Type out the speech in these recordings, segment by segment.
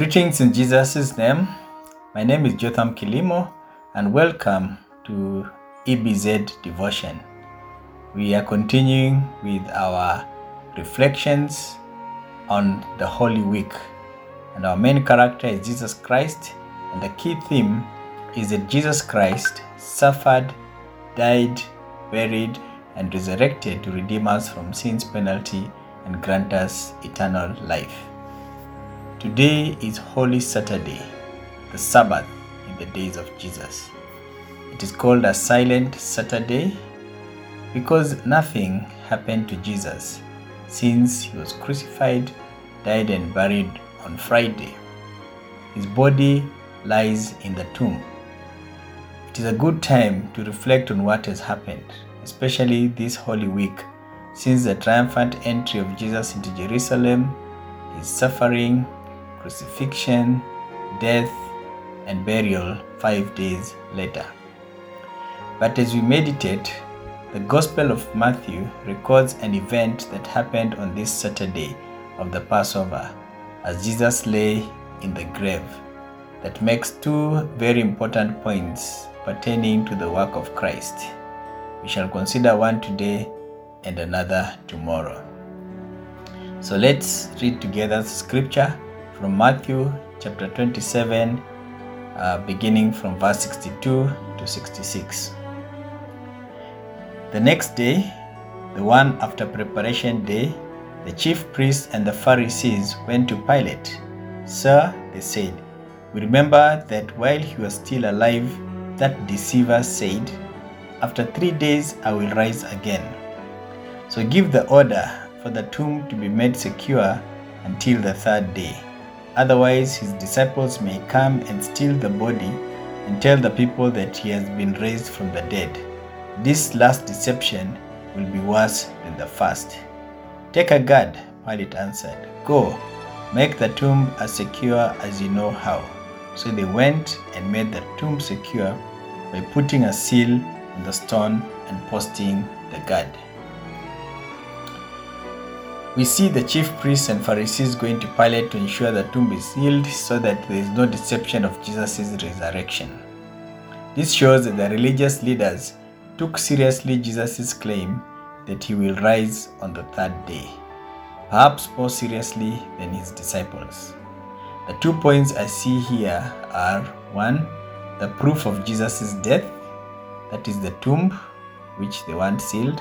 Greetings in Jesus' name. My name is Jotham Kilimo, and welcome to EBZ Devotion. We are continuing with our reflections on the Holy Week, and our main character is Jesus Christ, and the key theme is that Jesus Christ suffered, died, buried, and resurrected to redeem us from sin's penalty and grant us eternal life. Today is Holy Saturday, the Sabbath in the days of Jesus. It is called a silent Saturday because nothing happened to Jesus since he was crucified, died, and buried on Friday. His body lies in the tomb. It is a good time to reflect on what has happened, especially this Holy Week, since the triumphant entry of Jesus into Jerusalem, his suffering, crucifixion, death, and burial five days later. But as we meditate, the Gospel of Matthew records an event that happened on this Saturday of the Passover as Jesus lay in the grave that makes two very important points pertaining to the work of Christ. We shall consider one today and another tomorrow. So let's read together scripture from Matthew chapter 27, uh, beginning from verse 62 to 66. The next day, the one after preparation day, the chief priests and the Pharisees went to Pilate. Sir, they said, we remember that while he was still alive, that deceiver said, After three days I will rise again. So give the order for the tomb to be made secure until the third day. Otherwise, his disciples may come and steal the body and tell the people that he has been raised from the dead. This last deception will be worse than the first. Take a guard, Pilate answered. Go, make the tomb as secure as you know how. So they went and made the tomb secure by putting a seal on the stone and posting the guard. We see the chief priests and Pharisees going to Pilate to ensure the tomb is sealed so that there is no deception of Jesus' resurrection. This shows that the religious leaders took seriously Jesus' claim that he will rise on the third day, perhaps more seriously than his disciples. The two points I see here are one, the proof of Jesus' death, that is the tomb which they want sealed,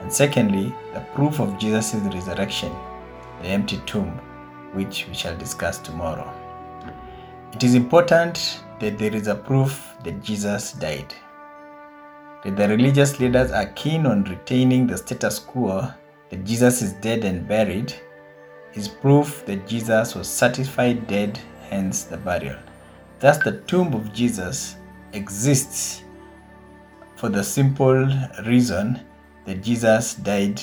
and secondly, the proof of Jesus' resurrection, the empty tomb, which we shall discuss tomorrow. It is important that there is a proof that Jesus died. That the religious leaders are keen on retaining the status quo that Jesus is dead and buried is proof that Jesus was certified dead, hence the burial. Thus, the tomb of Jesus exists for the simple reason that Jesus died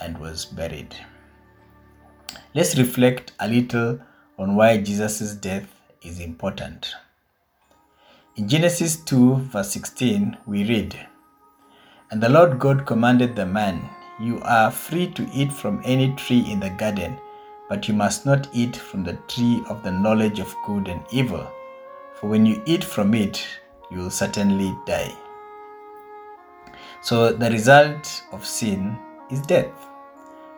and was buried. Let's reflect a little on why Jesus' death is important. In Genesis 2, verse 16, we read, And the Lord God commanded the man, You are free to eat from any tree in the garden, but you must not eat from the tree of the knowledge of good and evil, for when you eat from it, you will certainly die. So, the result of sin is death.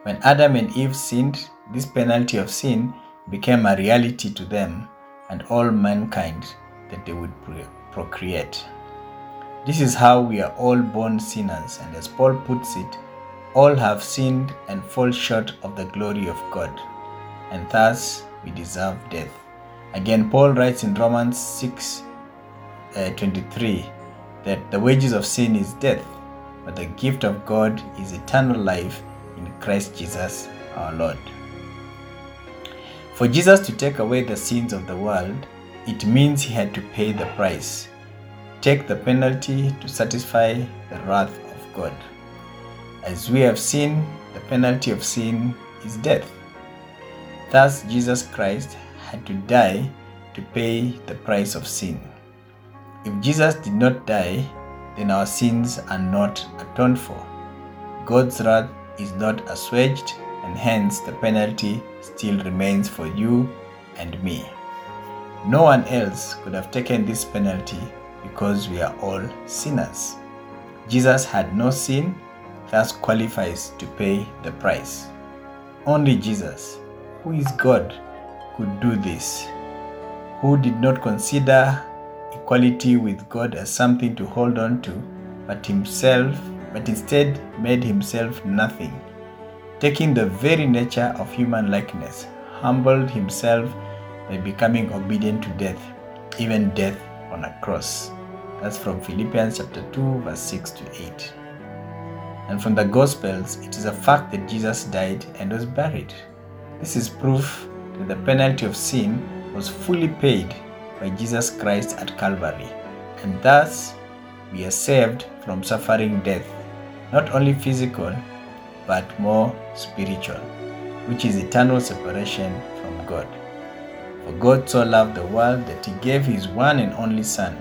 When Adam and Eve sinned, this penalty of sin became a reality to them and all mankind that they would procreate. This is how we are all born sinners, and as Paul puts it, all have sinned and fall short of the glory of God, and thus we deserve death. Again, Paul writes in Romans 6 uh, 23 that the wages of sin is death, but the gift of God is eternal life in Christ Jesus our Lord. For Jesus to take away the sins of the world, it means he had to pay the price, take the penalty to satisfy the wrath of God. As we have seen, the penalty of sin is death. Thus, Jesus Christ had to die to pay the price of sin. If Jesus did not die, then our sins are not atoned for. God's wrath is not assuaged, and hence the penalty still remains for you and me. No one else could have taken this penalty because we are all sinners. Jesus had no sin, thus qualifies to pay the price. Only Jesus, who is God, could do this, who did not consider equality with God as something to hold on to, but himself, but instead made himself nothing, taking the very nature of human likeness, humbled himself by becoming obedient to death, even death on a cross. That's from Philippians chapter 2, verse 6 to 8. And from the Gospels, it is a fact that Jesus died and was buried. This is proof that the penalty of sin was fully paid by Jesus Christ at Calvary, and thus we are saved from suffering death, not only physical, but more spiritual, which is eternal separation from God. For God so loved the world that he gave his one and only Son,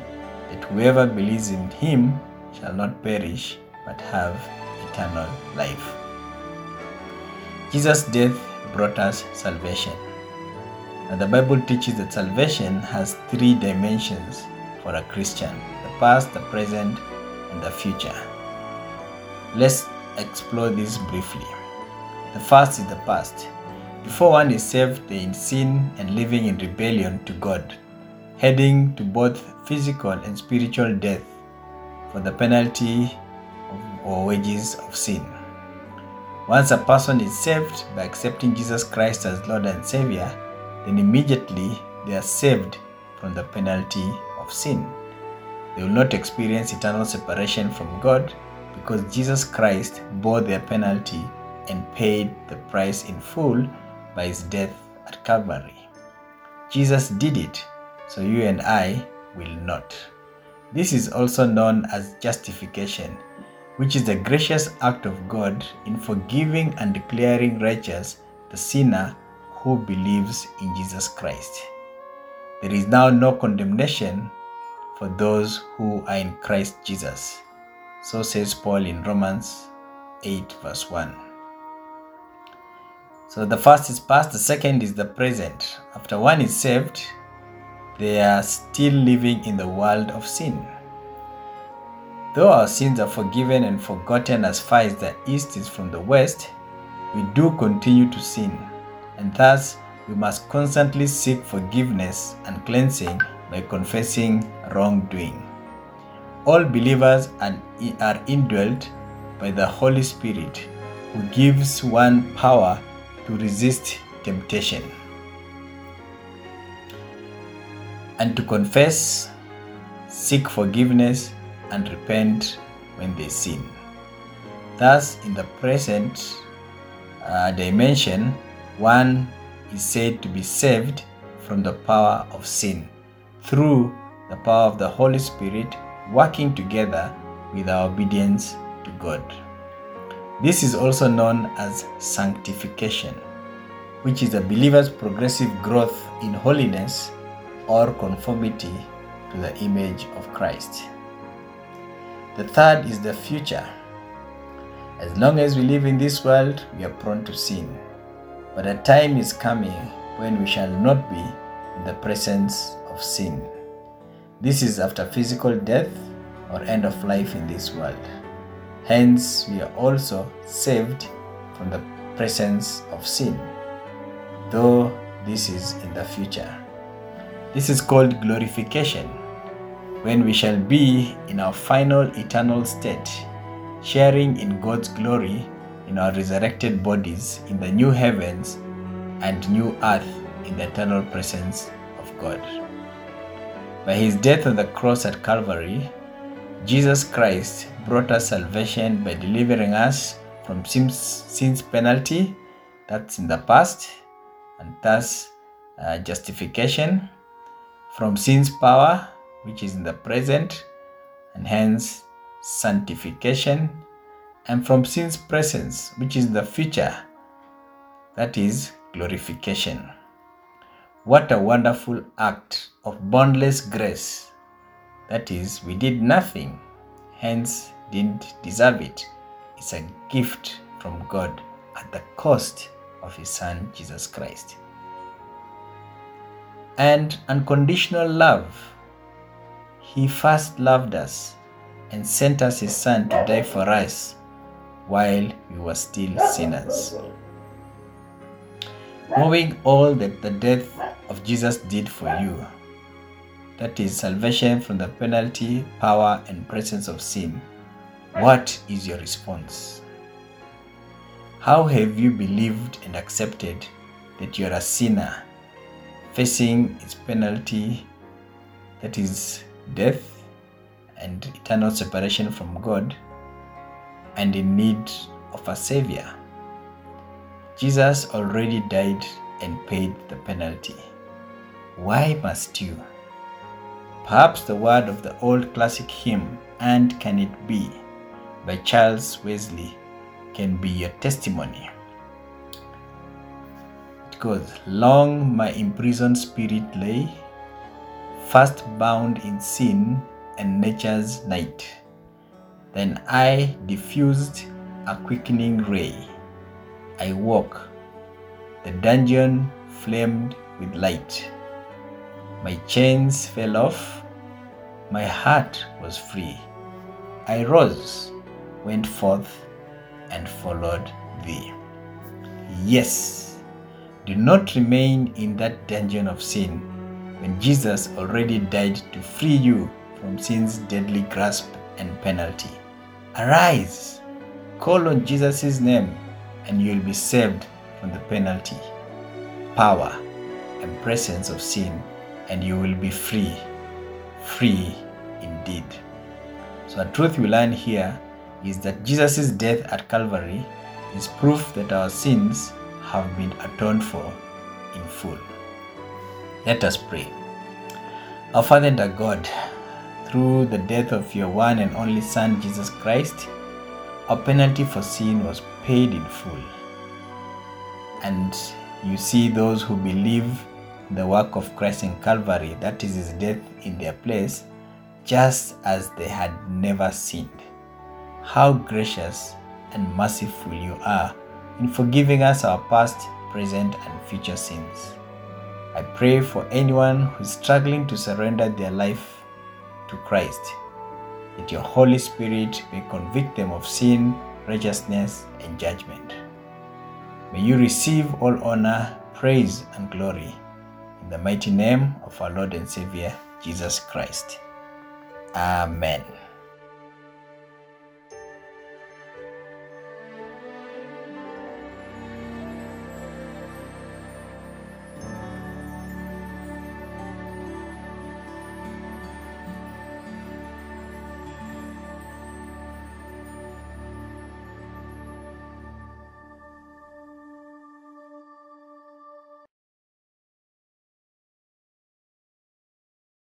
that whoever believes in him shall not perish, but have eternal life. Jesus' death brought us salvation. And the Bible teaches that salvation has three dimensions for a Christian the past, the present, and the future. Let's explore this briefly. The first is the past. Before one is saved, they in sin and living in rebellion to God, heading to both physical and spiritual death for the penalty or wages of sin. Once a person is saved by accepting Jesus Christ as Lord and Savior, then immediately they are saved from the penalty of sin. They will not experience eternal separation from God because Jesus Christ bore their penalty and paid the price in full by his death at Calvary. Jesus did it, so you and I will not. This is also known as justification which is the gracious act of God in forgiving and declaring righteous the sinner who believes in Jesus Christ. There is now no condemnation for those who are in Christ Jesus. So says Paul in Romans 8, verse 1. So the first is past, the second is the present. After one is saved, they are still living in the world of sin. Though our sins are forgiven and forgotten as far as the east is from the west, we do continue to sin, and thus we must constantly seek forgiveness and cleansing by confessing wrongdoing. All believers are indwelt by the Holy Spirit, who gives one power to resist temptation and to confess, seek forgiveness, and repent when they sin. Thus, in the present uh, dimension, one is said to be saved from the power of sin through the power of the Holy Spirit working together with our obedience to God. This is also known as sanctification, which is a believer's progressive growth in holiness or conformity to the image of Christ. The third is the future. As long as we live in this world, we are prone to sin. But a time is coming when we shall not be in the presence of sin. This is after physical death or end of life in this world. Hence, we are also saved from the presence of sin, though this is in the future. This is called glorification when we shall be in our final eternal state, sharing in God's glory in our resurrected bodies in the new heavens and new earth in the eternal presence of God. By his death on the cross at Calvary, Jesus Christ brought us salvation by delivering us from sin's sin's penalty, that's in the past, and thus uh, justification, from sin's power, which is in the present, and hence sanctification, and from sin's presence, which is the future, that is glorification. What a wonderful act of boundless grace! That is, we did nothing, hence didn't deserve it. It's a gift from God at the cost of His Son Jesus Christ. and unconditional love. He first loved us and sent us His Son to die for us while we were still sinners. Knowing all that the death of Jesus did for you, that is salvation from the penalty, power, and presence of sin, what is your response? How have you believed and accepted that you are a sinner facing its penalty, that is death and eternal separation from God, and in need of a Savior? Jesus already died and paid the penalty. Why must you? Perhaps the word of the old classic hymn, And Can It Be, by Charles Wesley, can be your testimony. It goes, Long my imprisoned spirit lay, fast bound in sin and nature's night. Then I diffused a quickening ray. I woke, the dungeon flamed with light. My chains fell off, my heart was free. I rose, went forth, and followed thee. Yes, do not remain in that dungeon of sin when Jesus already died to free you from sin's deadly grasp and penalty. Arise, call on Jesus' name, and you'll be saved from the penalty, power, and presence of sin and you will be free. Free indeed. So, the truth we learn here is that Jesus' death at Calvary is proof that our sins have been atoned for in full. Let us pray. Our Father and our God, through the death of your one and only Son, Jesus Christ, our penalty for sin was paid in full. And you see those who believe the work of Christ in Calvary, that is his death in their place, just as they had never sinned. How gracious and merciful you are in forgiving us our past, present, and future sins. I pray for anyone who is struggling to surrender their life to Christ, that your Holy Spirit may convict them of sin, righteousness, and judgment. May you receive all honor, praise, and glory in the mighty name of our Lord and Savior, Jesus Christ. Amen.